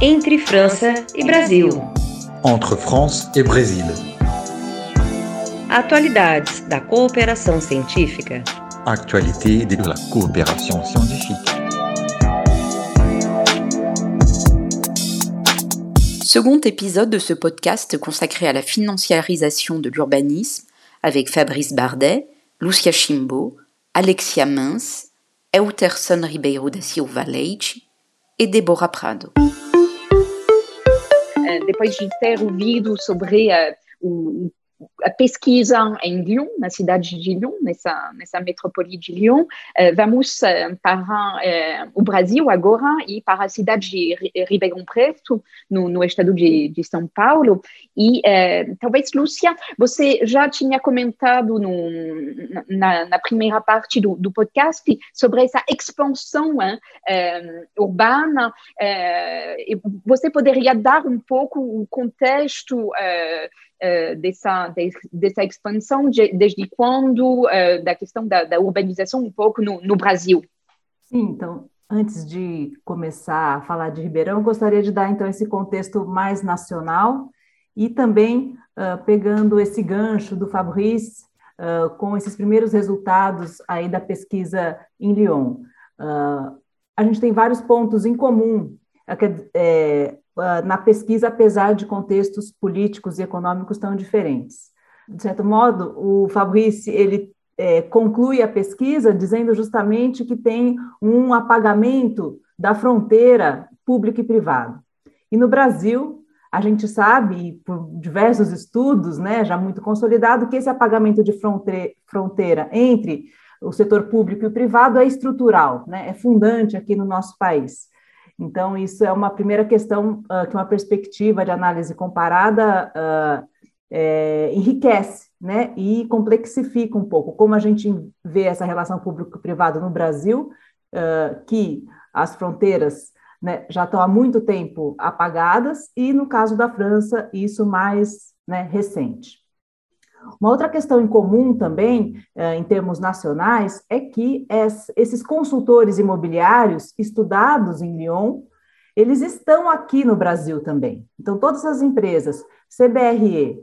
Entre França e Brasil. Entre France et Brésil. Atualidades da cooperação científica. Actualité de la coopération scientifique. Second épisode de ce podcast consacré à la financiarisation de l'urbanisme avec Fabrice Bardet, Lucia Chimbo, Alexia Mins, Euterson Ribeiro da Silva Leite e Débora Prado. Depois de ter ouvido sobre o, a pesquisa em Lyon, na cidade de Lyon, nessa, nessa metrópole de Lyon. Uh, vamos uh, para uh, o Brasil agora e para a cidade de Ribeirão Preto, no, no estado de, de, São Paulo. E talvez, Lúcia, você já tinha comentado no, na, na, primeira parte do, do, podcast sobre essa expansão urbana. você poderia dar um pouco o contexto dessa, de, dessa expansão, de, desde quando, uh, da questão da, da, urbanização um pouco no, no Brasil. Sim, então, antes de começar a falar de Ribeirão, gostaria de dar, então, esse contexto mais nacional e também uh, pegando esse gancho do Fabrice, uh, com esses primeiros resultados aí da pesquisa em Lyon. Uh, a gente tem vários pontos em comum. É, na pesquisa, apesar de contextos políticos e econômicos tão diferentes. De certo modo, o Fabrice ele é, conclui a pesquisa dizendo justamente que tem um apagamento da fronteira público e privado. E no Brasil, a gente sabe, por diversos estudos, né, já muito consolidado, que esse apagamento de fronteira entre o setor público e o privado é estrutural, né, é fundante aqui no nosso país. Então, isso é uma primeira questão uh, que uma perspectiva de análise comparada uh, é, enriquece né, e complexifica um pouco como a gente vê essa relação público-privado no Brasil, uh, que as fronteiras né, já estão há muito tempo apagadas, e no caso da França, isso mais né, recente. Uma outra questão em comum também, eh, em termos nacionais, é que esses consultores imobiliários estudados em Lyon, eles estão aqui no Brasil também. Então, todas as empresas, CBRE,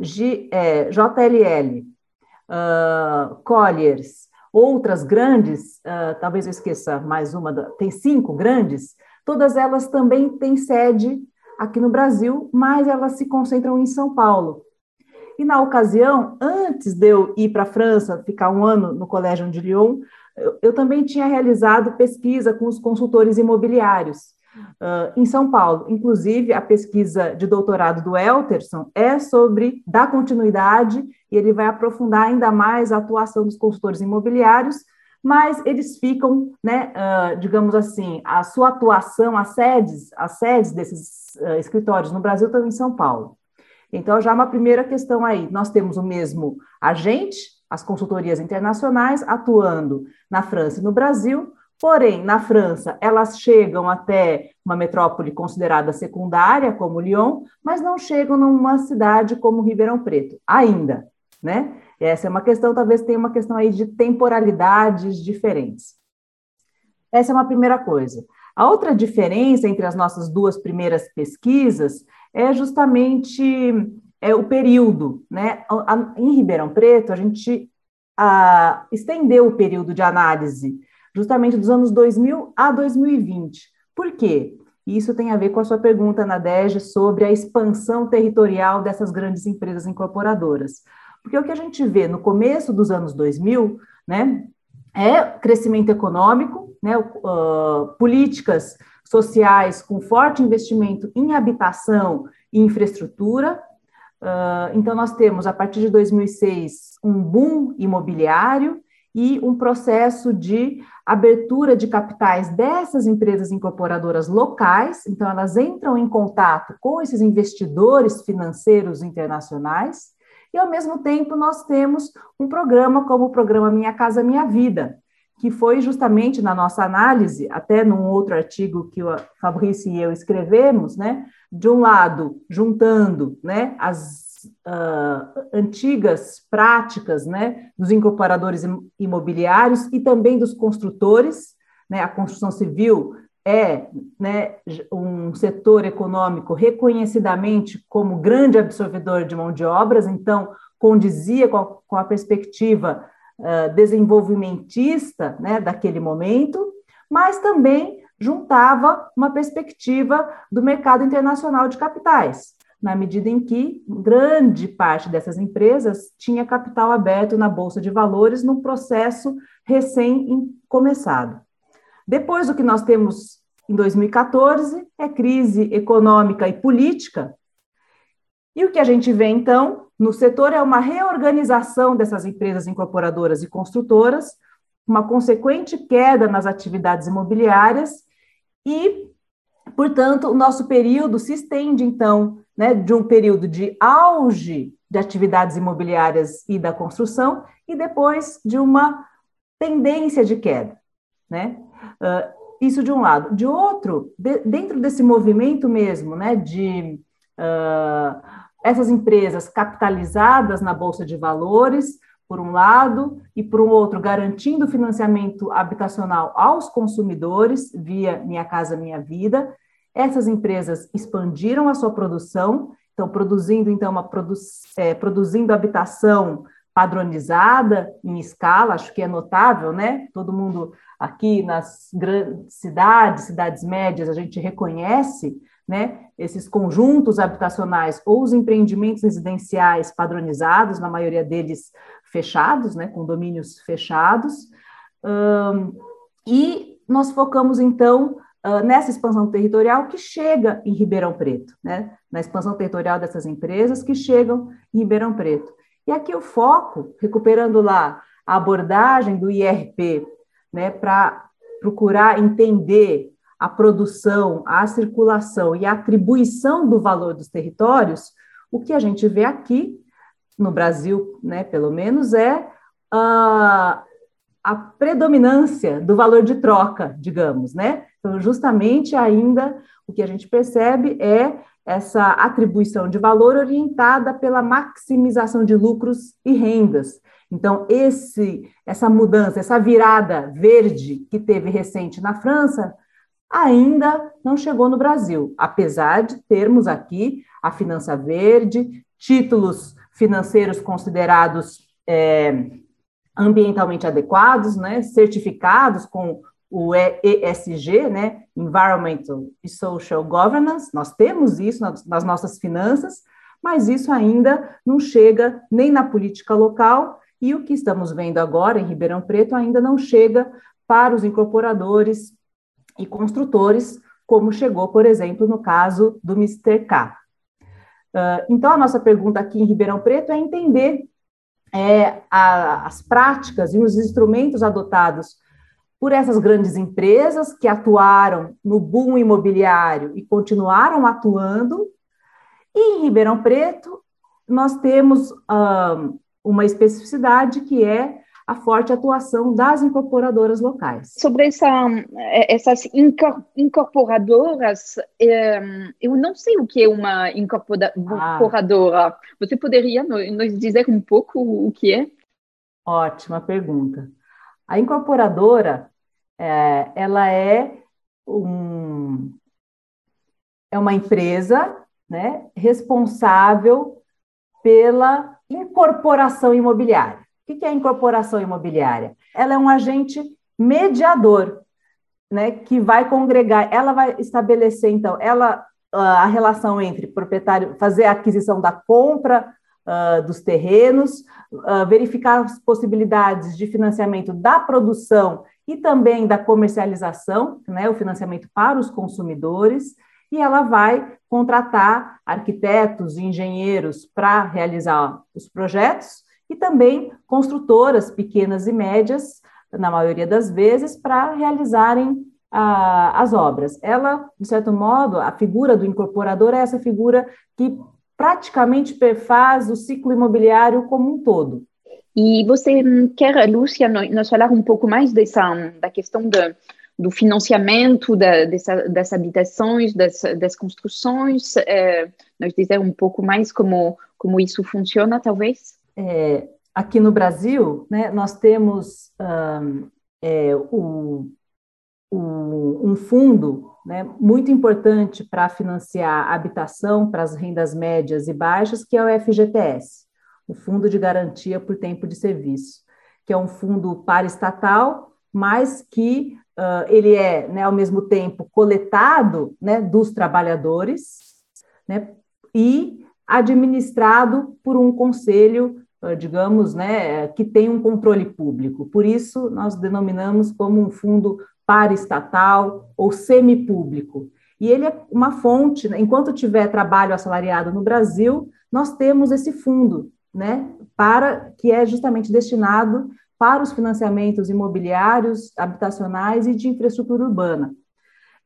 G, é, JLL, uh, Colliers, outras grandes, uh, talvez eu esqueça mais uma, tem cinco grandes, todas elas também têm sede aqui no Brasil, mas elas se concentram em São Paulo. E na ocasião, antes de eu ir para a França, ficar um ano no Colégio de Lyon, eu, eu, também tinha realizado pesquisa com os consultores imobiliários uh, em São Paulo. Inclusive, a pesquisa de doutorado do Elterson é sobre dar continuidade e ele vai aprofundar ainda mais a atuação dos consultores imobiliários, mas eles ficam, né, uh, digamos assim, a sua atuação, as sedes, as sedes desses uh, escritórios no Brasil estão em São Paulo. Então, já uma primeira questão aí, nós temos o mesmo agente, as consultorias internacionais, atuando na França e no Brasil, porém, na França, elas chegam até uma metrópole considerada secundária, como Lyon, mas não chegam numa cidade como Ribeirão Preto, ainda, né? Essa é uma questão, talvez tenha uma questão aí de temporalidades diferentes. Essa é uma primeira coisa. A outra diferença entre as nossas duas primeiras pesquisas é justamente é, o período. Né? Em Ribeirão Preto, a gente a, estendeu o período de análise justamente dos anos 2000 a 2020. Por quê? Isso tem a ver com a sua pergunta, Nadege, sobre a expansão territorial dessas grandes empresas incorporadoras. Porque o que a gente vê no começo dos anos 2000, né, é crescimento econômico, né, uh, políticas sociais com forte investimento em habitação e infraestrutura. Uh, então, nós temos, a partir de 2006, um boom imobiliário e um processo de abertura de capitais dessas empresas incorporadoras locais. Então, elas entram em contato com esses investidores financeiros internacionais. E, ao mesmo tempo, nós temos um programa como o programa Minha Casa Minha Vida, que foi justamente na nossa análise, até num outro artigo que o Fabrício e eu escrevemos, né, de um lado, juntando né, as uh, antigas práticas né, dos incorporadores imobiliários e também dos construtores, né, a construção civil é né, um setor econômico reconhecidamente como grande absorvedor de mão de obras, então condizia com a, com a perspectiva desenvolvimentista né, daquele momento, mas também juntava uma perspectiva do mercado internacional de capitais, na medida em que grande parte dessas empresas tinha capital aberto na Bolsa de Valores num processo recém-começado. Depois, o que nós temos em 2014 é crise econômica e política. E o que a gente vê, então, no setor é uma reorganização dessas empresas incorporadoras e construtoras, uma consequente queda nas atividades imobiliárias e, portanto, o nosso período se estende, então, né, de um período de auge de atividades imobiliárias e da construção e depois de uma tendência de queda, né? Uh, isso de um lado. De outro, de, dentro desse movimento mesmo, né, de uh, essas empresas capitalizadas na Bolsa de Valores, por um lado, e por um outro, garantindo financiamento habitacional aos consumidores via Minha Casa Minha Vida. Essas empresas expandiram a sua produção, estão produzindo, então, uma produ é, produzindo habitação padronizada em escala, acho que é notável, né? Todo mundo aqui nas grandes cidades, cidades médias, a gente reconhece, né, esses conjuntos habitacionais ou os empreendimentos residenciais padronizados, na maioria deles fechados, né, condomínios fechados, um, e nós focamos, então, uh, nessa expansão territorial que chega em Ribeirão Preto, né, na expansão territorial dessas empresas que chegam em Ribeirão Preto. E aqui o foco, recuperando lá a abordagem do IRP né, para procurar entender a produção, a circulação e a atribuição do valor dos territórios, o que a gente vê aqui, no Brasil, né, pelo menos, é a, a predominância do valor de troca, digamos, né? Então, justamente ainda o que a gente percebe é essa atribuição de valor orientada pela maximização de lucros e rendas, então, esse, essa mudança, essa virada verde que teve recente na França, ainda não chegou no Brasil, apesar de termos aqui a finança verde, títulos financeiros considerados é, ambientalmente adequados, né, certificados com o ESG, né, Environmental e Social Governance, nós temos isso nas, nas nossas finanças, mas isso ainda não chega nem na política local. E o que estamos vendo agora em Ribeirão Preto ainda não chega para os incorporadores e construtores, como chegou, por exemplo, no caso do Mr. K. Uh, então, a nossa pergunta aqui em Ribeirão Preto é entender é, a, as práticas e os instrumentos adotados por essas grandes empresas que atuaram no boom imobiliário e continuaram atuando. E em Ribeirão Preto, nós temos uh, uma especificidade que é a forte atuação das incorporadoras locais. Sobre essa, essas incorporadoras, eu não sei o que é uma incorporadora. Ah. Você poderia nos dizer um pouco o que é? Ótima pergunta. A incorporadora, é, ela é um, é uma empresa né, responsável pela incorporação imobiliária. O que é incorporação imobiliária? Ela é um agente mediador, né, que vai congregar, ela vai estabelecer, então, ela a relação entre proprietário, fazer a aquisição da compra uh, dos terrenos, uh, verificar as possibilidades de financiamento da produção e também da comercialização, né, o financiamento para os consumidores, e ela vai contratar arquitetos e engenheiros para realizar os projetos e também construtoras pequenas e médias, na maioria das vezes, para realizarem ah, as obras. Ela, de certo modo, a figura do incorporador é essa figura que praticamente perfaz o ciclo imobiliário como um todo. E você quer, Lúcia, nos falar um pouco mais dessa da questão da do financiamento da, dessa, das habitações, das, das construções, é, nos dizer um pouco mais como, como isso funciona, talvez? É, aqui no Brasil, né, nós temos um, é, o, um fundo né, muito importante para financiar habitação para as rendas médias e baixas, que é o FGTS, o Fundo de Garantia por Tempo de Serviço, que é um fundo paraestatal, mas que uh, ele é, né, ao mesmo tempo, coletado né, dos trabalhadores né, e administrado por um conselho, digamos, né, que tem um controle público. Por isso, nós denominamos como um fundo paraestatal ou semipúblico. E ele é uma fonte, né? enquanto tiver trabalho assalariado no Brasil, nós temos esse fundo, né, para que é justamente destinado para os financiamentos imobiliários, habitacionais e de infraestrutura urbana.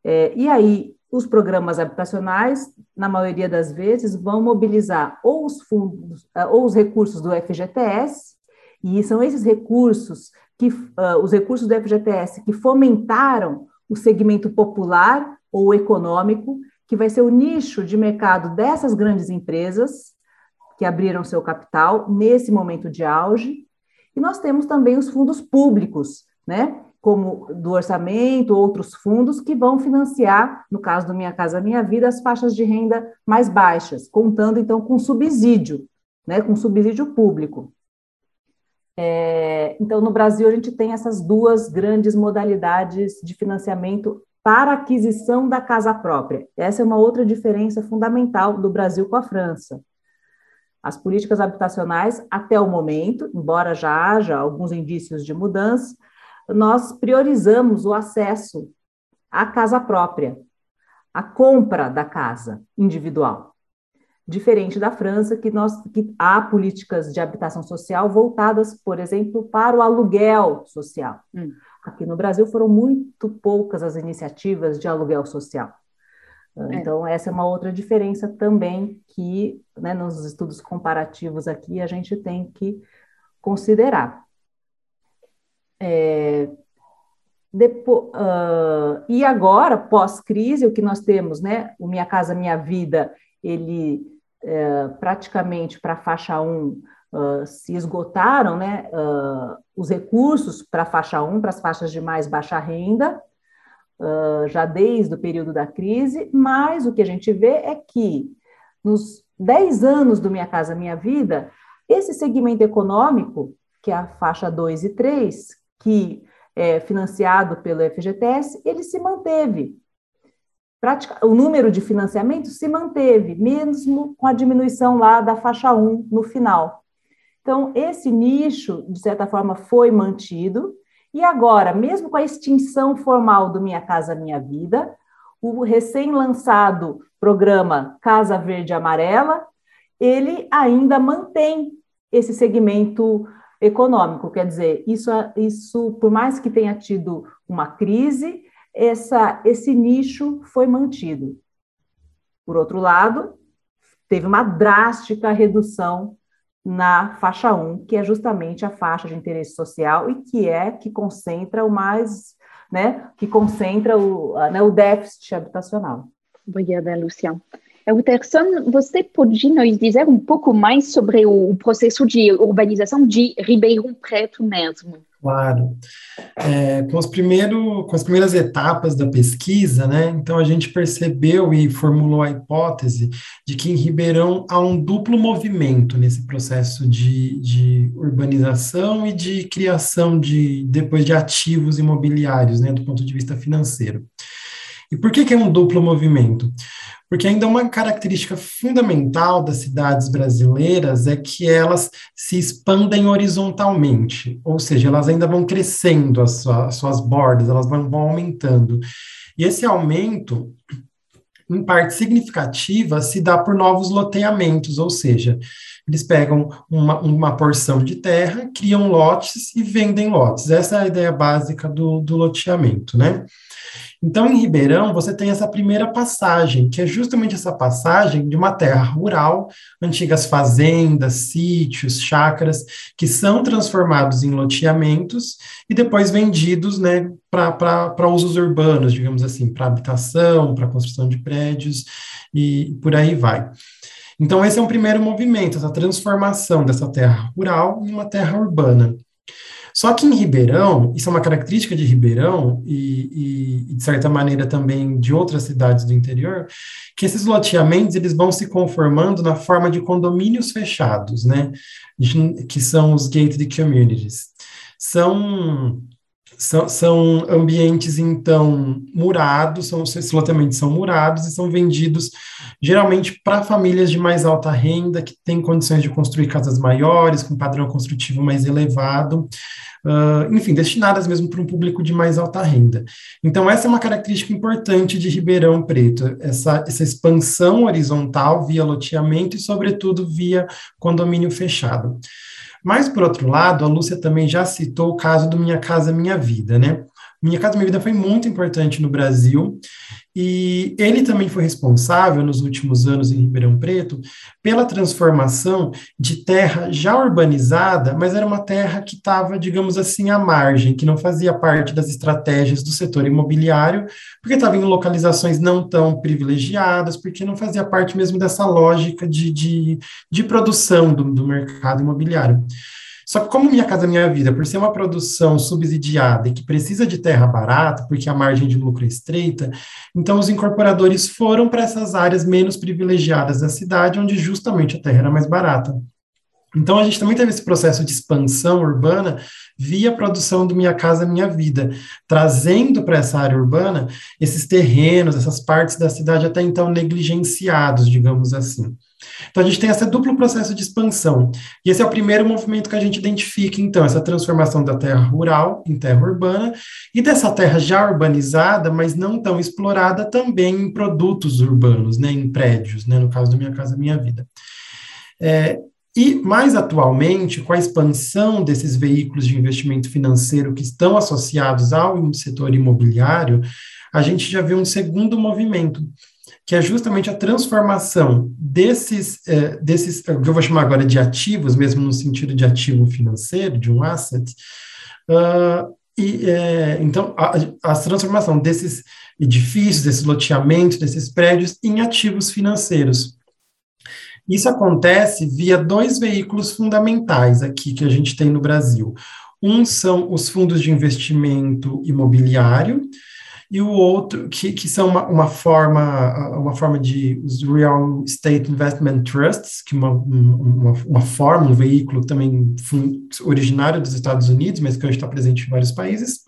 É, e aí, os programas habitacionais, na maioria das vezes, vão mobilizar ou os fundos, ou os recursos do FGTS, e são esses recursos que uh, os recursos do FGTS que fomentaram o segmento popular ou econômico, que vai ser o nicho de mercado dessas grandes empresas que abriram seu capital nesse momento de auge. E nós temos também os fundos públicos, né? Como do orçamento, outros fundos que vão financiar, no caso do Minha Casa Minha Vida, as faixas de renda mais baixas, contando então com subsídio, né? Com subsídio público. É, então, no Brasil, a gente tem essas duas grandes modalidades de financiamento para aquisição da casa própria. Essa é uma outra diferença fundamental do Brasil com a França. As políticas habitacionais, até o momento, embora já haja alguns indícios de mudança, nós priorizamos o acesso à casa própria, a compra da casa individual diferente da França, que, nós, que há políticas de habitação social voltadas, por exemplo, para o aluguel social. Hum. Aqui no Brasil foram muito poucas as iniciativas de aluguel social. É. Então, essa é uma outra diferença também que, né, nos estudos comparativos aqui, a gente tem que considerar. É, depois, uh, e agora, pós-crise, o que nós temos, né? O Minha Casa Minha Vida, ele é, praticamente para a faixa 1 uh, se esgotaram né, uh, os recursos para a faixa 1, para as faixas de mais baixa renda, já desde o período da crise, mas o que a gente vê é que nos 10 anos do Minha Casa Minha Vida, esse segmento econômico, que é a faixa 2 e 3, que é financiado pelo FGTS, ele se manteve o número de financiamento se manteve, mesmo com a diminuição lá da faixa 1 no final. Então, esse nicho, de certa forma, foi mantido, e agora, mesmo com a extinção formal do Minha Casa Minha Vida, o recém-lançado programa Casa Verde Amarela, ele ainda mantém esse segmento econômico, quer dizer, isso, isso por mais que tenha tido uma crise, essa, esse nicho foi mantido. Por outro lado, teve uma drástica redução na faixa 1, que é justamente a faixa de interesse social e que é que concentra o mais, né, que concentra o, né, o déficit habitacional. Obrigada, Luciana. Uterson, você pode nos dizer um pouco mais sobre o processo de urbanização de Ribeirão Preto mesmo? Claro. É, com, os primeiro, com as primeiras etapas da pesquisa, né, então a gente percebeu e formulou a hipótese de que em Ribeirão há um duplo movimento nesse processo de, de urbanização e de criação de, depois de ativos imobiliários, né, do ponto de vista financeiro. E por que, que é um duplo movimento? porque ainda uma característica fundamental das cidades brasileiras é que elas se expandem horizontalmente, ou seja, elas ainda vão crescendo as, suas, as suas bordas, elas vão, vão aumentando. E esse aumento, em parte significativa, se dá por novos loteamentos, ou seja, eles pegam uma, uma porção de terra, criam lotes e vendem lotes. Essa é a ideia básica do, do loteamento, né? Então, em Ribeirão, você tem essa primeira passagem, que é justamente essa passagem de uma terra rural, antigas fazendas, sítios, chácaras, que são transformados em loteamentos e depois vendidos né, para usos urbanos, digamos assim, para habitação, para construção de prédios e por aí vai. Então, esse é um primeiro movimento, essa transformação dessa terra rural em uma terra urbana. Só que em Ribeirão, isso é uma característica de Ribeirão e, e, de certa maneira também de outras cidades do interior, que esses loteamentos eles vão se conformando na forma de condomínios fechados, né? Que são os gated communities. São são, são ambientes, então, murados, são, esses loteamentos são murados e são vendidos geralmente para famílias de mais alta renda, que têm condições de construir casas maiores, com padrão construtivo mais elevado, uh, enfim, destinadas mesmo para um público de mais alta renda. Então, essa é uma característica importante de Ribeirão Preto, essa, essa expansão horizontal via loteamento e, sobretudo, via condomínio fechado. Mas, por outro lado, a Lúcia também já citou o caso do Minha Casa Minha Vida, né? Minha Casa Minha Vida foi muito importante no Brasil e ele também foi responsável, nos últimos anos em Ribeirão Preto, pela transformação de terra já urbanizada, mas era uma terra que estava, digamos assim, à margem, que não fazia parte das estratégias do setor imobiliário, porque estava em localizações não tão privilegiadas, porque não fazia parte mesmo dessa lógica de, de, de produção do, do mercado imobiliário. Só que como Minha Casa Minha Vida, por ser uma produção subsidiada e que precisa de terra barata, porque a margem de lucro é estreita, então os incorporadores foram para essas áreas menos privilegiadas da cidade, onde justamente a terra era mais barata. Então, a gente também teve esse processo de expansão urbana via produção do Minha Casa Minha Vida, trazendo para essa área urbana esses terrenos, essas partes da cidade até então negligenciados, digamos assim. Então, a gente tem esse duplo processo de expansão. E esse é o primeiro movimento que a gente identifica, então, essa transformação da terra rural em terra urbana e dessa terra já urbanizada, mas não tão explorada, também em produtos urbanos, né, em prédios, né, no caso do Minha Casa Minha Vida. É, e, mais atualmente, com a expansão desses veículos de investimento financeiro que estão associados ao setor imobiliário, a gente já vê um segundo movimento, que é justamente a transformação desses, é, desses, que eu vou chamar agora de ativos, mesmo no sentido de ativo financeiro, de um asset, uh, e, é, então, a, a, transformação desses edifícios, desses loteamentos, desses prédios em ativos financeiros. Isso acontece via dois veículos fundamentais aqui que a gente tem no Brasil. Um são os fundos de investimento imobiliário, e o outro, que, que são uma, uma forma, uma forma de os Real Estate Investment Trusts, que é uma, uma, uma forma, um veículo também originário dos Estados Unidos, mas que hoje está presente em vários países.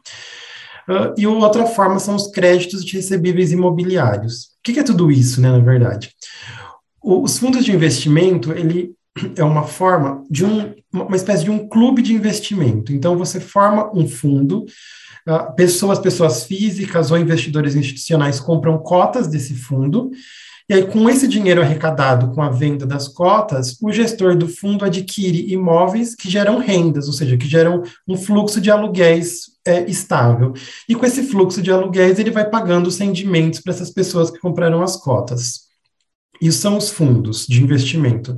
Uh, e outra forma são os créditos de recebíveis imobiliários. O que, que é tudo isso, né, na verdade? O, os fundos de investimento, ele é uma forma de um, uma espécie de um clube de investimento. Então, você forma um fundo pessoas, pessoas físicas ou investidores institucionais compram cotas desse fundo, e aí, com esse dinheiro arrecadado com a venda das cotas, o gestor do fundo adquire imóveis que geram rendas, ou seja, que geram um fluxo de aluguéis é, estável. E com esse fluxo de aluguéis, ele vai pagando os rendimentos para essas pessoas que compraram as cotas. Isso são os fundos de investimento.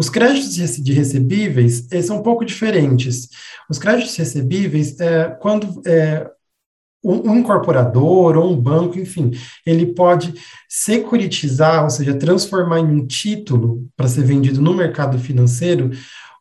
Os créditos de recebíveis são um pouco diferentes. Os créditos recebíveis, é, quando é, um, incorporador ou um banco, enfim, ele pode securitizar, ou seja, transformar em um título para ser vendido no mercado financeiro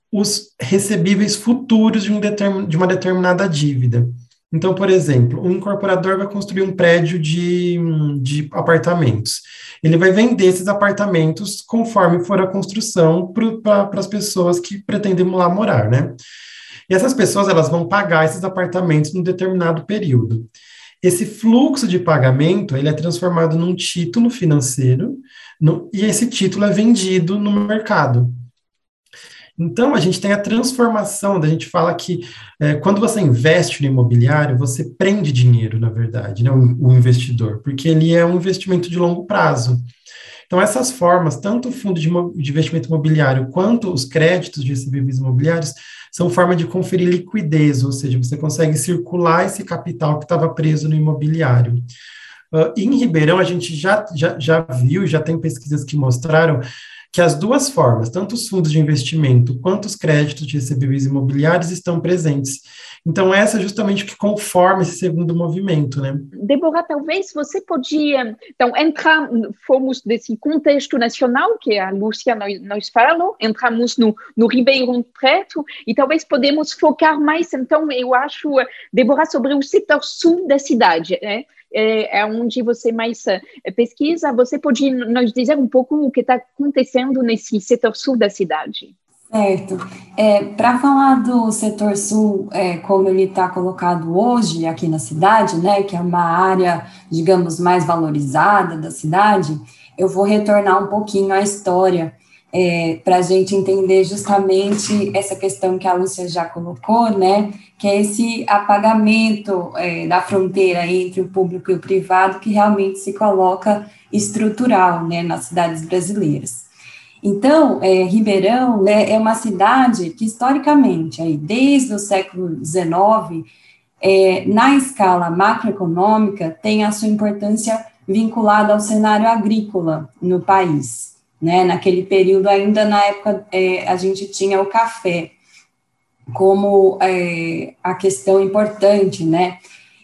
os recebíveis futuros de, um determin, de uma determinada dívida. Então, por exemplo, um incorporador vai construir um prédio de, de apartamentos. Ele vai vender esses apartamentos conforme for a construção para as pessoas que pretendem lá morar, né? E essas pessoas elas vão pagar esses apartamentos num determinado período. Esse fluxo de pagamento ele é transformado num título financeiro no, e esse título é vendido no mercado. Então, a gente tem a transformação, a gente fala que é, quando você investe no imobiliário, você prende dinheiro, na verdade, né, o, o, investidor, porque ele é um investimento de longo prazo. Então, essas formas, tanto o fundo de, de investimento imobiliário quanto os créditos de recebíveis imobiliários, são forma de conferir liquidez, ou seja, você consegue circular esse capital que estava preso no imobiliário. Uh, em Ribeirão, a gente já, já, já viu, já tem pesquisas que mostraram que as duas formas, tanto os fundos de investimento quanto os créditos de recebíveis imobiliários, estão presentes. Então, essa é justamente o que conforma esse segundo movimento, né? Débora, talvez você podia, então, entrar, fomos desse contexto nacional que a Lúcia nos, nos falou, entramos no, no Ribeirão Preto e talvez podemos focar mais, então, eu acho, Débora, sobre o setor sul da cidade, né? É, é onde você mais é, pesquisa. Você pode nos dizer um pouco o que está acontecendo nesse setor sul da cidade? Certo. É, Para falar do setor sul, é, como ele está colocado hoje aqui na cidade, né, que é uma área, digamos, mais valorizada da cidade, eu vou retornar um pouquinho à história é, para a gente entender justamente essa questão que a Lúcia já colocou, né, que é esse apagamento é, da fronteira entre o público e o privado que realmente se coloca estrutural, né, nas cidades brasileiras. Então, é, Ribeirão né, é uma cidade que, historicamente, aí, desde o século XIX, é, na escala macroeconômica, tem a sua importância vinculada ao cenário agrícola no país. Né? Naquele período, ainda na época, é, a gente tinha o café como é, a questão importante, né?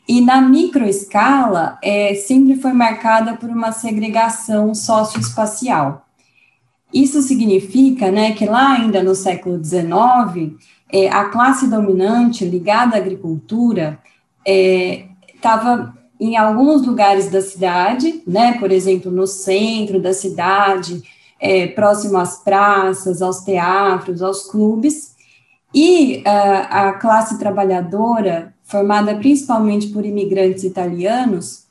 E na microescala, é, sempre foi marcada por uma segregação socioespacial. Isso significa né, que lá ainda no século XIX, é, a classe dominante ligada à agricultura estava é, em alguns lugares da cidade, né, por exemplo, no centro da cidade, é, próximo às praças, aos teatros, aos clubes, e uh, a classe trabalhadora, formada principalmente por imigrantes italianos,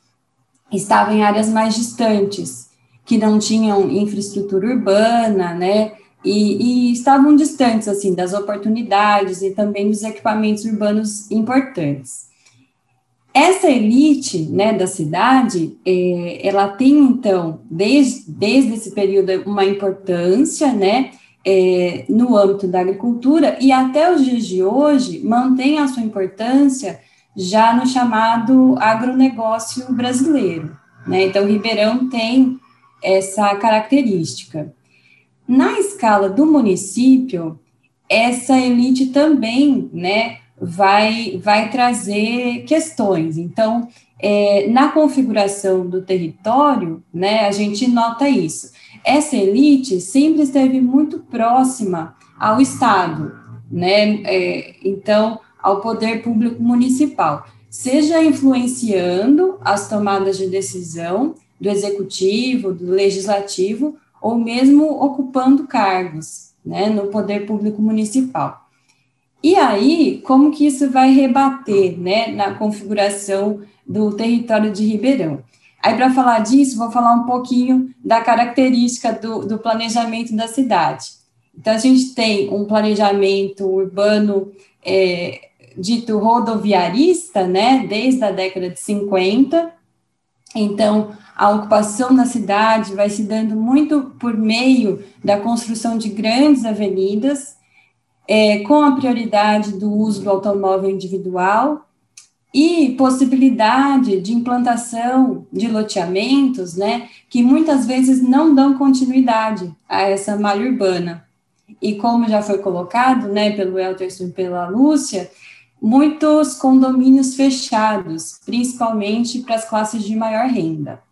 estava em áreas mais distantes, que não tinham infraestrutura urbana, né, e, e, estavam distantes, assim, das oportunidades e também dos equipamentos urbanos importantes. Essa elite, né, da cidade, é, ela tem, então, desde, desde esse período, uma importância, né, é, no âmbito da agricultura e até os dias de hoje mantém a sua importância já no chamado agronegócio brasileiro. Né? Então, Ribeirão tem essa característica. Na escala do município, essa elite também né, vai, vai trazer questões. Então, é, na configuração do território, né, a gente nota isso. Essa elite sempre esteve muito próxima ao Estado, né, é, então, ao poder público municipal, seja influenciando as tomadas de decisão, do executivo, do legislativo, ou mesmo ocupando cargos né, no poder público municipal. E aí, como que isso vai rebater né, na configuração do território de Ribeirão? Aí, para falar disso, vou falar um pouquinho da característica do, do planejamento da cidade. Então, a gente tem um planejamento urbano é, dito rodoviarista, né, desde a década de 50. Então, a ocupação da cidade vai se dando muito por meio da construção de grandes avenidas, é, com a prioridade do uso do automóvel individual e possibilidade de implantação de loteamentos, né, que muitas vezes não dão continuidade a essa malha urbana. E como já foi colocado, né, pelo Elterson e pela Lúcia, muitos condomínios fechados, principalmente para as classes de maior renda.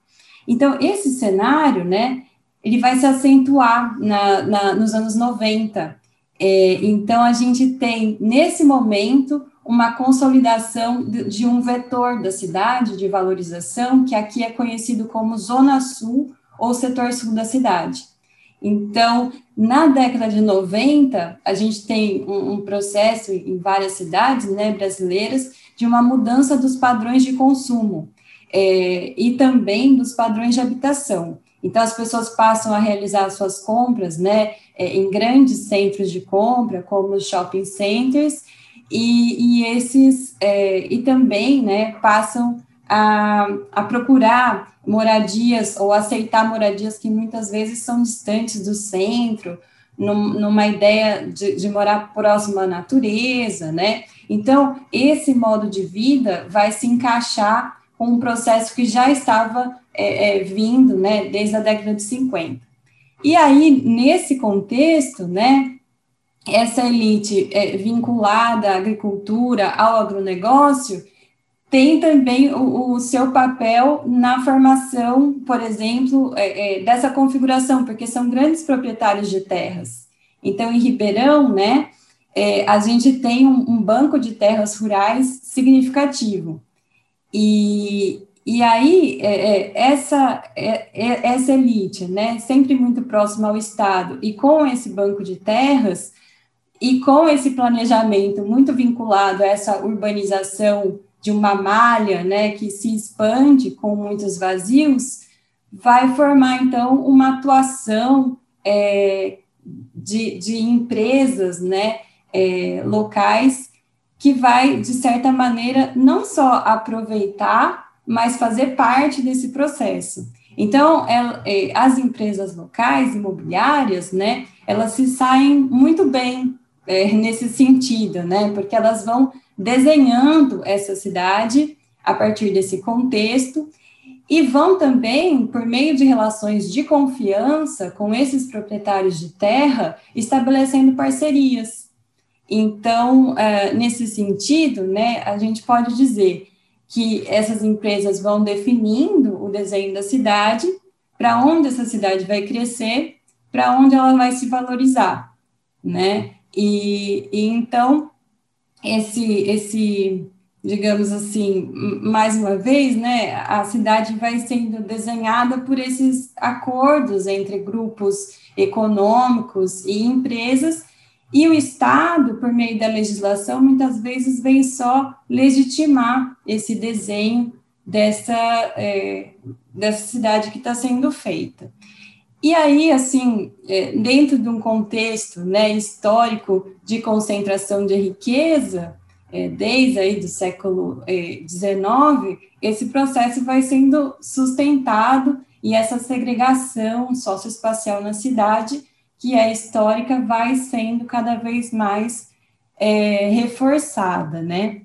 Então, esse cenário, né, ele vai se acentuar na, na, nos anos 90. É, então, a gente tem, nesse momento, uma consolidação de, um vetor da cidade, de valorização, que aqui é conhecido como Zona Sul ou Setor Sul da cidade. Então, na década de 90, a gente tem um, um, processo em várias cidades né, brasileiras de uma mudança dos padrões de consumo é, e também dos padrões de habitação. Então, as pessoas passam a realizar suas compras né, é, em grandes centros de compra, como os shopping centers, e, e esses é, e também né, passam a, a procurar moradias ou aceitar moradias que muitas vezes são distantes do centro, num, numa ideia de, de morar próximo à natureza, né? Então, esse modo de vida vai se encaixar com um processo que já estava é, é, vindo, né, desde a década de 50. E aí, nesse contexto, né, essa elite é, vinculada à agricultura, ao agronegócio, tem também o, o seu papel na formação, por exemplo, é, é, dessa configuração, porque são grandes proprietários de terras. Então, em Ribeirão, né, é, a gente tem um, um, banco de terras rurais significativo. E, e aí, é, é, essa, é, é, essa elite, né, sempre muito próxima ao Estado, e com esse banco de terras, e com esse planejamento muito vinculado a essa urbanização de uma malha, né, que se expande com muitos vazios, vai formar, então, uma atuação é, de, de empresas, né, é, locais, que vai, de certa maneira, não só aproveitar mas fazer parte desse processo. Então, é, é, as empresas locais, imobiliárias, né, elas se saem muito bem é, nesse sentido, né, porque elas vão desenhando essa cidade a partir desse contexto e vão também, por meio de relações de confiança com esses proprietários de terra, estabelecendo parcerias. Então, é, nesse sentido, né, a gente pode dizer que essas empresas vão definindo o desenho da cidade, para onde essa cidade vai crescer, para onde ela vai se valorizar, né? E, e, então esse esse digamos assim, mais uma vez, né, a cidade vai sendo desenhada por esses acordos entre grupos econômicos e empresas e o Estado, por meio da legislação, muitas vezes vem só legitimar esse desenho dessa, é, dessa cidade que está sendo feita. E aí, assim, é, dentro de um contexto né, histórico de concentração de riqueza, é, desde aí do século XIX, é, esse processo vai sendo sustentado e essa segregação socioespacial na cidade que é histórica vai sendo cada vez mais é, reforçada, né?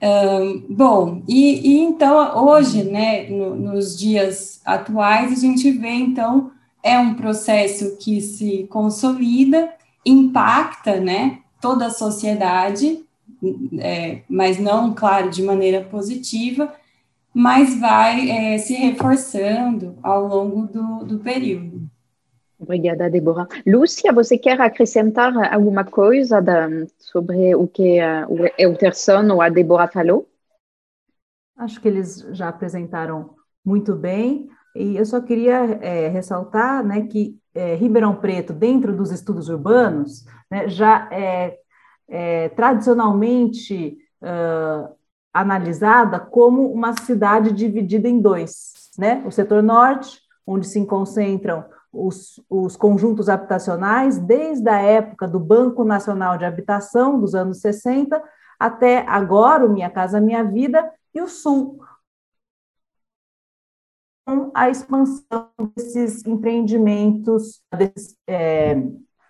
Um, bom, e, e, então hoje, né, no, nos dias atuais, a gente vê então é um processo que se consolida, impacta, né, toda a sociedade, é, mas não, claro, de maneira positiva, mas vai é, se reforçando ao longo do, do período. Obrigada, Débora. Lúcia, você quer acrescentar alguma coisa da, sobre o que uh, o Euterson ou a Débora falou? Acho que eles já apresentaram muito bem, e eu só queria é, ressaltar né, que é, Ribeirão Preto, dentro dos estudos urbanos, né, já é, é tradicionalmente uh, analisada como uma cidade dividida em dois, né? O setor norte, onde se concentram os, os conjuntos habitacionais desde a época do Banco Nacional de Habitação, dos anos 60, até agora, o Minha Casa Minha Vida, e o Sul, com a expansão desses empreendimentos, desses é,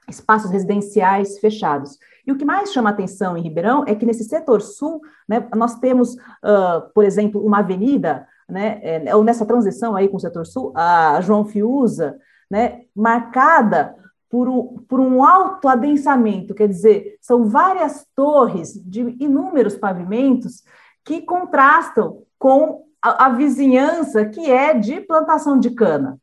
espaços residenciais fechados. E o que mais chama atenção em Ribeirão é que nesse setor sul, né, nós temos, uh, por exemplo, uma avenida, né, é, ou nessa transição aí com o setor sul, a João Fiuza, né, marcada por um, por um alto adensamento, quer dizer, são várias torres de inúmeros pavimentos que contrastam com a, a vizinhança que é de plantação de cana.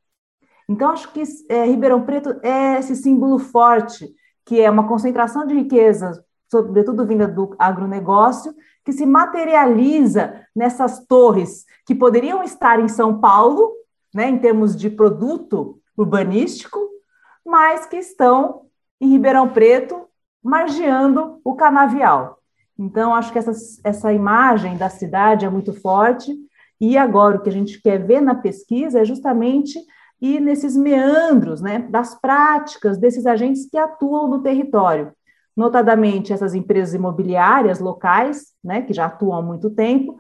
Então, acho que é, Ribeirão Preto é esse símbolo forte, que é uma concentração de riquezas, sobretudo vinda do agronegócio, que se materializa nessas torres que poderiam estar em São Paulo, né, em termos de produto urbanístico, mas que estão em Ribeirão Preto, margeando o canavial. Então, acho que essa, essa imagem da cidade é muito forte, e agora o que a gente quer ver na pesquisa é justamente ir nesses meandros né, das práticas desses agentes que atuam no território, notadamente essas empresas imobiliárias locais, né, que já atuam há muito tempo,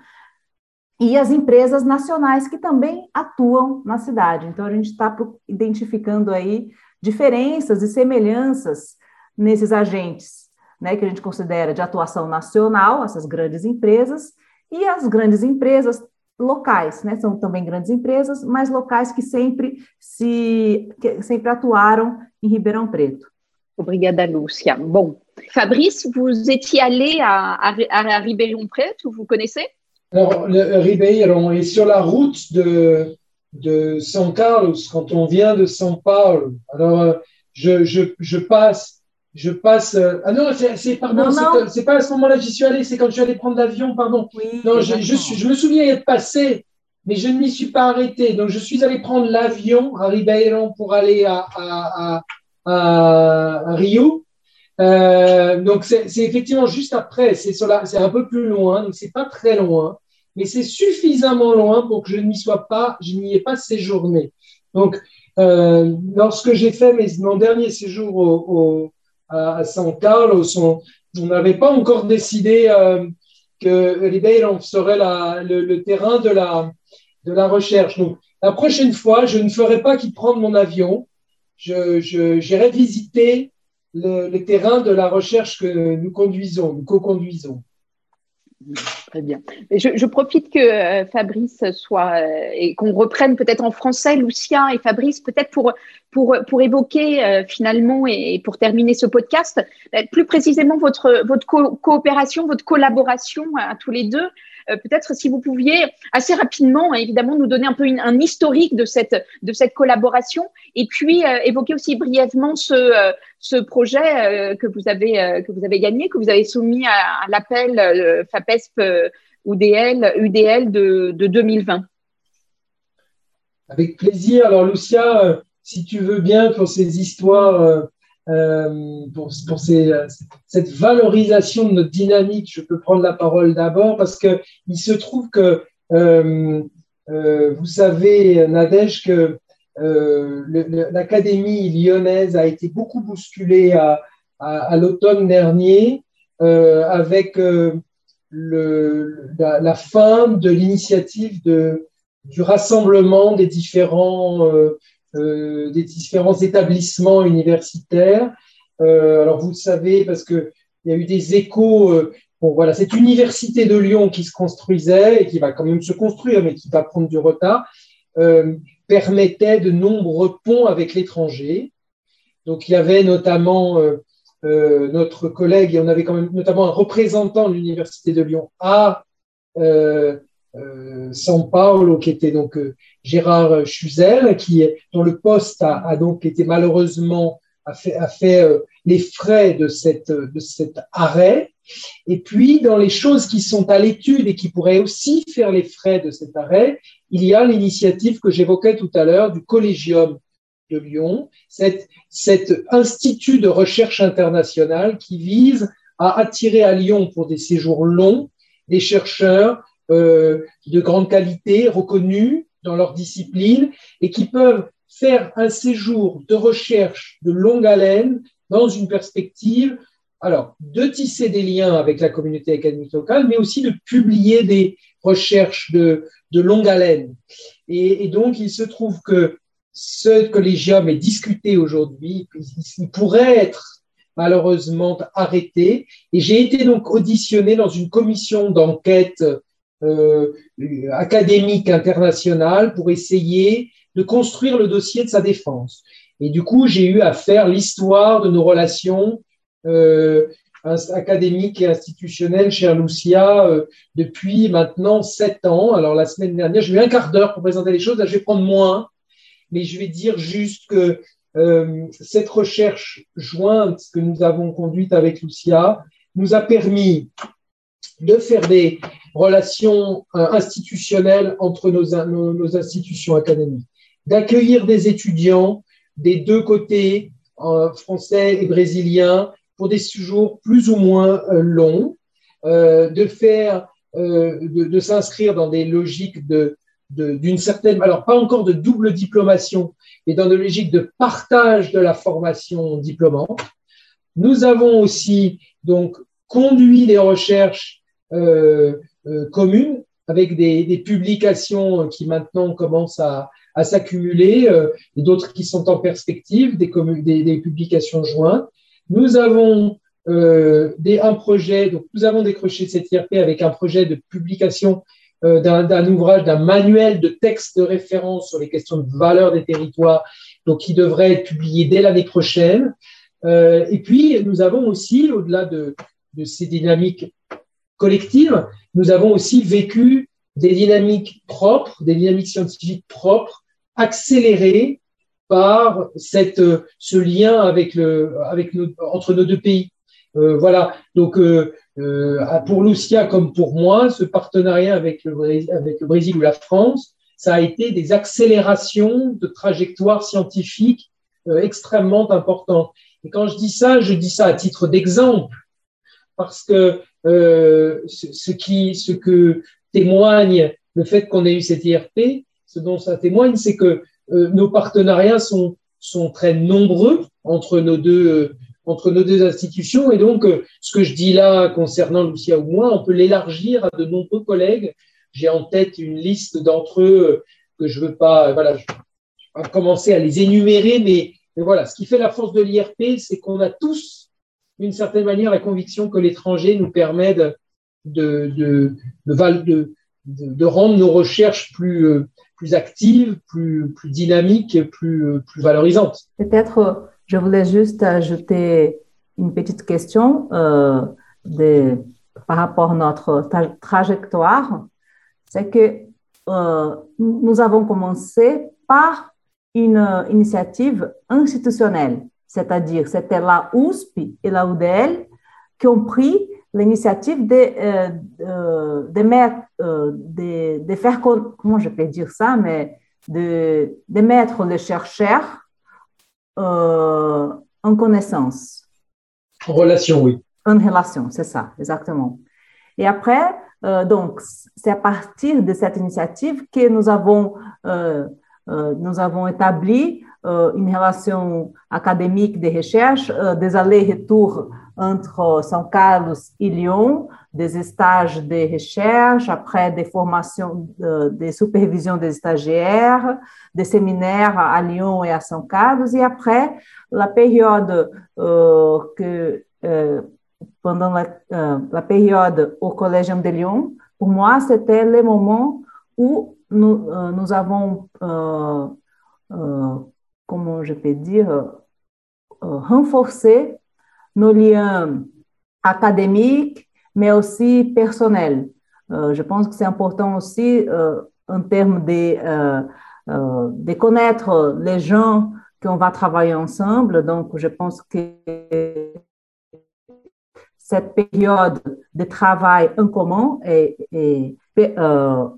e as empresas nacionais que também atuam na cidade. Então, a gente está identificando aí diferenças e semelhanças nesses agentes, né, que a gente considera de atuação nacional, essas grandes empresas, e as grandes empresas locais, né? São também grandes empresas, mas locais que sempre se que sempre atuaram em Ribeirão Preto. Obrigada, Lúcia. Bon, Fabrice, vous étiez allé à, à Ribeirão Preto, vous connaissez Alors, le, Ribeirão est sur la route de, de São Carlos quand on vient de São Paulo. Alors, je, je, je passe je passe. Euh, ah non, c'est pardon, c'est pas à ce moment-là que j'y suis allé, c'est quand je suis allé prendre l'avion, pardon. non, je, je, je, me souviens y être passé, mais je ne m'y suis pas arrêté. Donc, je suis allé prendre l'avion à Ribeirão pour aller à, à, à, à Rio. Euh, donc, c'est effectivement juste après, c'est un peu plus loin, donc c'est pas très loin, mais c'est suffisamment loin pour que je n'y sois pas, je n'y ai pas séjourné. Donc, euh, lorsque j'ai fait mon dernier séjour à San Carlos, on n'avait pas encore décidé euh, que Ribeirão serait le, terrain de la, recherche. Donc, la prochaine fois, je ne ferai pas qu'il prenne mon avion. J'irai je, visiter le, terrain de la recherche que nous conduisons, nous co-conduisons. Très bien. Je, je profite que euh, Fabrice soit euh, et qu'on reprenne peut-être en français, Lucien et Fabrice, peut-être pour, pour, pour évoquer euh, finalement et, pour terminer ce podcast, plus précisément votre, votre coopération, votre collaboration à tous les deux peut-être si vous pouviez assez rapidement, évidemment, nous donner un peu un historique de cette, de cette collaboration et puis euh, évoquer aussi brièvement ce, euh, ce projet que, vous avez, que vous avez gagné, que vous avez soumis à, l'appel FAPESP UDL, UDL de 2020. Avec plaisir. Alors, Lucia, si tu veux bien, pour ces histoires euh, pour, ces, cette valorisation de notre dynamique. Je peux prendre la parole d'abord parce que il se trouve que euh, euh, vous savez, Nadège, que euh, l'Académie lyonnaise a été beaucoup bousculée à, l'automne dernier euh, avec euh, la, fin de l'initiative du rassemblement des différents euh, des différents établissements universitaires. Euh, alors vous le savez parce que il y a eu des échos. Euh, bon voilà, cette université de Lyon qui se construisait et qui va quand même se construire, mais qui va prendre du retard, permettait de nombreux ponts avec l'étranger. Donc il y avait notamment notre collègue, et on avait quand même notamment un représentant de l'Université de Lyon à São Paulo, qui était donc Gérard Chuzel, qui, dont le poste a, donc été malheureusement a fait, euh, les frais de, cette, de cet arrêt. Et puis, dans les choses qui sont à l'étude et qui pourraient aussi faire les frais de cet arrêt, il y a l'initiative que j'évoquais tout à l'heure du Collégium de Lyon, cet, cet institut de recherche internationale qui vise à attirer à Lyon pour des séjours longs des chercheurs euh, de grande qualité, reconnus dans leur discipline et qui peuvent faire un séjour de recherche de longue haleine dans une perspective, alors, de tisser des liens avec la communauté académique locale, mais aussi de publier des recherches de, de longue haleine. Et, et, donc, il se trouve que ce collégium est discuté aujourd'hui, il pourrait être malheureusement arrêté. Et j'ai été donc auditionné dans une commission d'enquête euh, académique international pour essayer de construire le dossier de sa défense. Et du coup, j'ai eu à faire l'histoire de nos relations euh, académiques et institutionnelles chez Lucia euh, depuis maintenant sept ans. Alors la semaine dernière, j'ai eu un quart d'heure pour présenter les choses. Là, je vais prendre moins, mais je vais dire juste que euh, cette recherche jointe que nous avons conduite avec Lucia nous a permis de faire des relations euh, institutionnelles entre nos, nos, institutions académiques, d'accueillir des étudiants des deux côtés, euh, français et brésiliens, pour des séjours plus ou moins euh, longs, de faire, de, de s'inscrire dans des logiques de d'une certaine, alors pas encore de double diplomation, mais dans des logiques de partage de la formation diplômante. Nous avons aussi donc conduit des recherches euh, euh, communes avec des, publications qui maintenant commencent à, s'accumuler euh, et d'autres qui sont en perspective, des, publications jointes. Nous avons un projet, donc nous avons décroché cette IRP avec un projet de publication d'un ouvrage, d'un manuel de texte de référence sur les questions de valeur des territoires, donc qui devrait être publié dès l'année prochaine. et puis, nous avons aussi, au-delà de, de ces dynamiques collectives, nous avons aussi vécu des dynamiques propres, des dynamiques scientifiques propres, accélérées par cette, ce lien avec le, avec entre nos deux pays. Euh, voilà, donc euh, euh, pour Lucia comme pour moi, ce partenariat avec le, avec le Brésil ou la France, ça a été des accélérations de trajectoires scientifiques extrêmement importantes. Et quand je dis ça, je dis ça à titre d'exemple, parce que euh, ce, qui, ce que témoigne le fait qu'on ait eu cette IRP, ce dont ça témoigne, c'est que euh, nos partenariats sont, sont très nombreux entre nos deux, euh, entre nos deux institutions. Et donc, ce que je dis là concernant Lucia ou moi, on peut l'élargir à de nombreux collègues. J'ai en tête une liste d'entre eux que je veux pas, voilà, commencer à les énumérer, mais, mais voilà, ce qui fait la force de l'IRP, c'est qu'on a tous d'une certaine manière la conviction que l'étranger nous permet de, de, de, rendre nos recherches plus, euh, plus actives, plus, plus dynamiques, plus, euh, plus valorisantes. Peut-être, je voulais juste ajouter une petite question euh, par rapport à notre trajectoire. C'est que euh, nous avons commencé par une initiative institutionnelle c'est-à-dire c'était la USP et la UDL qui ont pris l'initiative de, euh, euh, de, mettre, euh, de, de, faire, comment je peux dire ça, mais de, de mettre les chercheurs en connaissance. En relation, oui. En relation, c'est ça, exactement. Et après, donc, c'est à partir de cette initiative que nous avons, nous avons établi une relation académique de recherche, des allers-retours entre São Carlos et Lyon, des stages de recherche, après des formations de, supervision des stagiaires, des séminaires à Lyon et à São Carlos, et après la période que euh, pendant la, la, période au Collège de Lyon, pour moi, c'était le moment où nous, nous avons comment je peux dire, euh, renforcer nos liens académiques, mais aussi personnels. Euh, je pense que c'est important aussi euh, en termes de, de connaître les gens qu'on va travailler ensemble. Donc, je pense que cette période de travail en commun et, et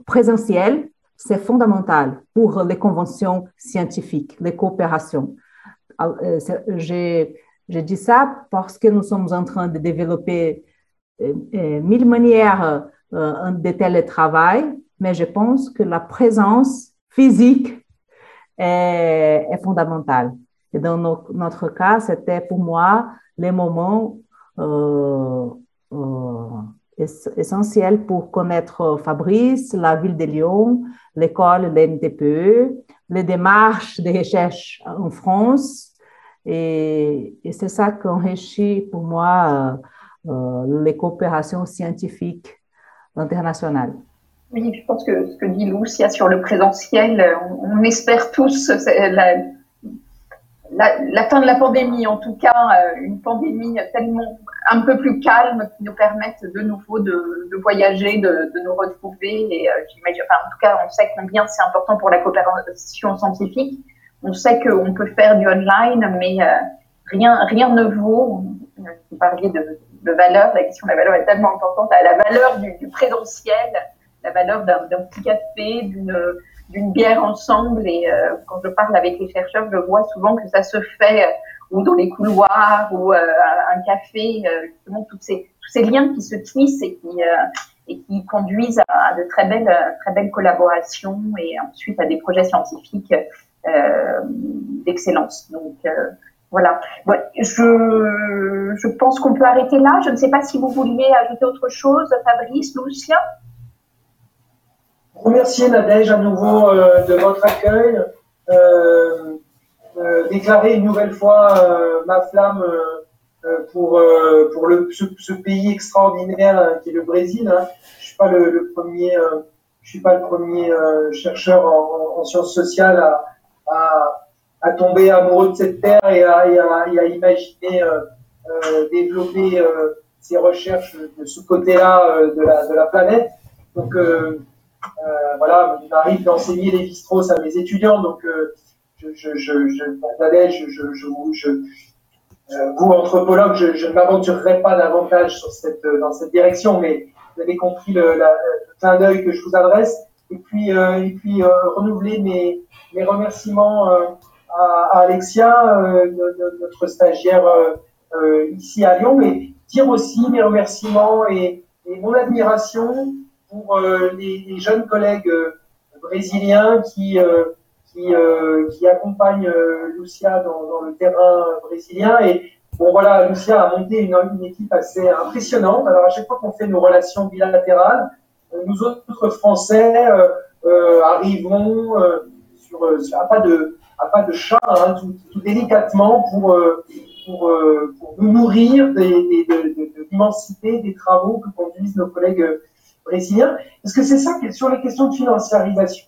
présentiel c'est fondamental pour les conventions scientifiques, les coopérations. Euh, j'ai dit ça parce que nous sommes en train de développer euh, euh, mille manières de télétravail, mais je pense que la présence physique est, fondamentale. Et dans notre cas, c'était pour moi les moments essentiel pour connaître Fabrice, la ville de Lyon, l'école, l'NTPE, les démarches de recherche en France. Et, c'est ça qui enrichit pour moi euh, euh, les coopérations scientifiques internationales. Oui, je pense que ce que dit Lucia sur le présentiel, on, on espère tous la, la, fin de la pandémie, en tout cas, euh, une pandémie tellement un peu plus calme qui nous permette de nouveau de, voyager, de, nous retrouver. Et euh, j'imagine, enfin, en tout cas, on sait combien c'est important pour la coopération scientifique. On sait qu'on peut faire du online, mais euh, rien, rien ne vaut. Vous parliez de, valeur, la question de la valeur est tellement importante. La valeur du, du présentiel, la valeur d'un petit café, d'une d'une bière ensemble. Et euh, quand je parle avec les chercheurs, je vois souvent que ça se fait euh, ou dans les couloirs ou euh, un café, justement tous ces, tous ces liens qui se tissent et qui, et qui conduisent à, de très belles, très belles collaborations et ensuite à des projets scientifiques d'excellence. Donc voilà. je, je pense qu'on peut arrêter là. Je ne sais pas si vous vouliez ajouter autre chose, Fabrice, Lucien? Remercier Nadège à nouveau euh, de votre accueil, euh, euh, déclarer une nouvelle fois ma flamme pour, pour ce, pays extraordinaire qui est le Brésil. Hein. Je suis pas le, premier je suis pas le premier chercheur en, sciences sociales à, à, tomber amoureux de cette terre et à, à, imaginer développer ses recherches de ce côté-là de, la, de la planète. Donc voilà, il m'arrive d'enseigner les Vistros à mes étudiants, donc je, je, je, je, euh, vous, anthropologue, je, je ne m'aventurerai pas davantage euh, dans cette direction, mais vous avez compris le, clin d'œil que je vous adresse. Et puis, euh, et puis renouveler mes, mes remerciements à, Alexia, notre stagiaire ici à Lyon, mais dire aussi mes remerciements et mon admiration pour les, les, jeunes collègues brésiliens qui euh, qui accompagne euh, Lucia dans, le terrain brésilien. Et bon, voilà, Lucia a monté une, une équipe assez impressionnante. Alors, à chaque fois qu'on fait nos relations bilatérales, euh, nous autres Français arrivons sur, à pas de à pas de chat, hein, tout, délicatement pour pour, pour nous nourrir des, des, de, de, l'immensité des travaux que conduisent nos collègues brésiliens. Parce que c'est ça, sur les questions de financiarisation,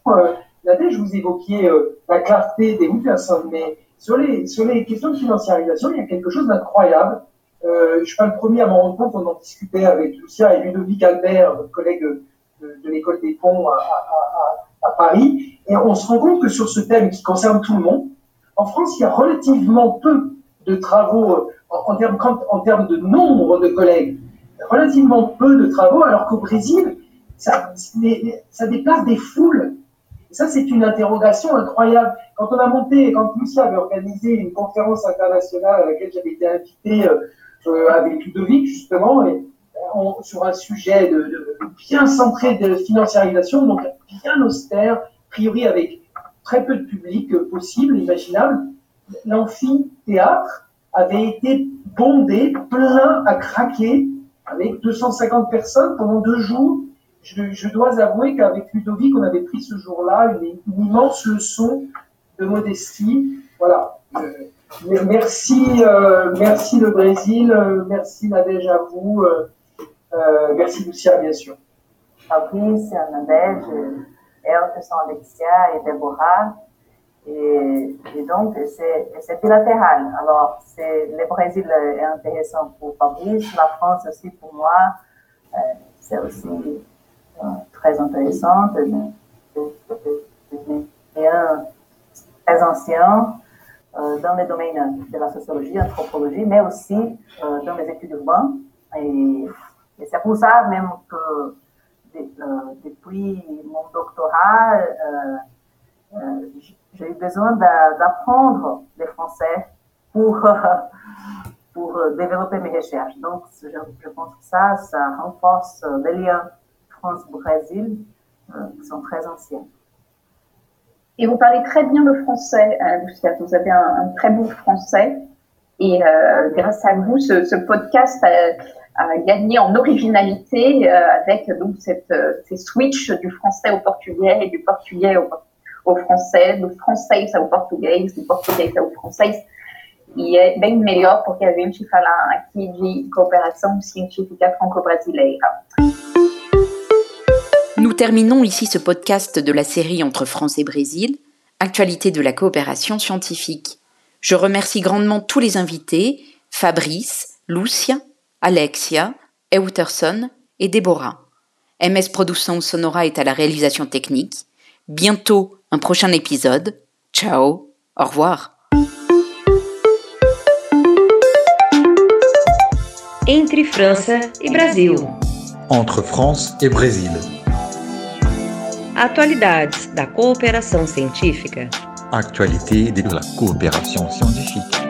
Nadège, vous évoquiez euh, la clarté des Witterson, mais sur les, sur les questions de financiarisation, il y a quelque chose d'incroyable. Euh, je ne suis pas le premier à m'en rendre compte, on en discutait avec Lucia et Ludovic Albert, notre collègue de, l'école des ponts à, Paris, et on se rend compte que sur ce thème qui concerne tout le monde, en France, il y a relativement peu de travaux euh, en, termes, en termes de nombre de collègues, relativement peu de travaux, alors qu'au Brésil, ça, déplace des foules ça, c'est une interrogation incroyable. Quand on a monté, quand Lucia avait organisé une conférence internationale à laquelle j'avais été invité euh, euh avec Ludovic, justement, et on, sur un sujet bien centré de financiarisation, donc bien austère, a priori avec très peu de public euh, possible, imaginable, l'amphithéâtre avait été bondé, plein à craquer, avec 250 personnes pendant deux jours je, dois avouer qu'avec Ludovic, on avait pris ce jour-là une, immense leçon de modestie. Voilà. Euh, merci, euh, merci le Brésil, euh, merci Nadège à vous, merci Lucia bien sûr. Fabrice, Nadège, Elkerson, Alexia et Déborah. Et, donc, c'est bilatéral. Alors, le Brésil est intéressant pour Fabrice, la France aussi pour moi. c'est aussi très intéressante, très ancien euh, dans le domaine de la sociologie, anthropologie, mais aussi euh, dans les études urbaines. Et, c'est pour ça même que de, euh, depuis mon doctorat, j'ai eu besoin d'apprendre le français pour, pour développer mes recherches. Donc, je, je pense que ça, ça renforce les liens France-Brésil, euh, qui sont très anciennes. Et vous parlez très bien le français, euh, Lucia. Vous avez un, très beau français. Et euh, grâce à vous, ce, podcast a, gagné en originalité avec donc ces switches du français au portugais et du portugais au, français, du français au portugais, du portugais au français. E é bem melhor porque a gente fala aqui de cooperação científica franco-brasileira. Nous terminons ici ce podcast de la série entre France et Brésil, actualité de la coopération scientifique. Je remercie grandement tous les invités, Fabrice, Lucia, Alexia, Euterson et Déborah. MS Production Sonora est à la réalisation technique. Bientôt un prochain épisode. Ciao, au revoir. Entre France et Brésil. Entre France et Brésil. Atualidades da cooperação científica. Actualité de la coopération scientifique.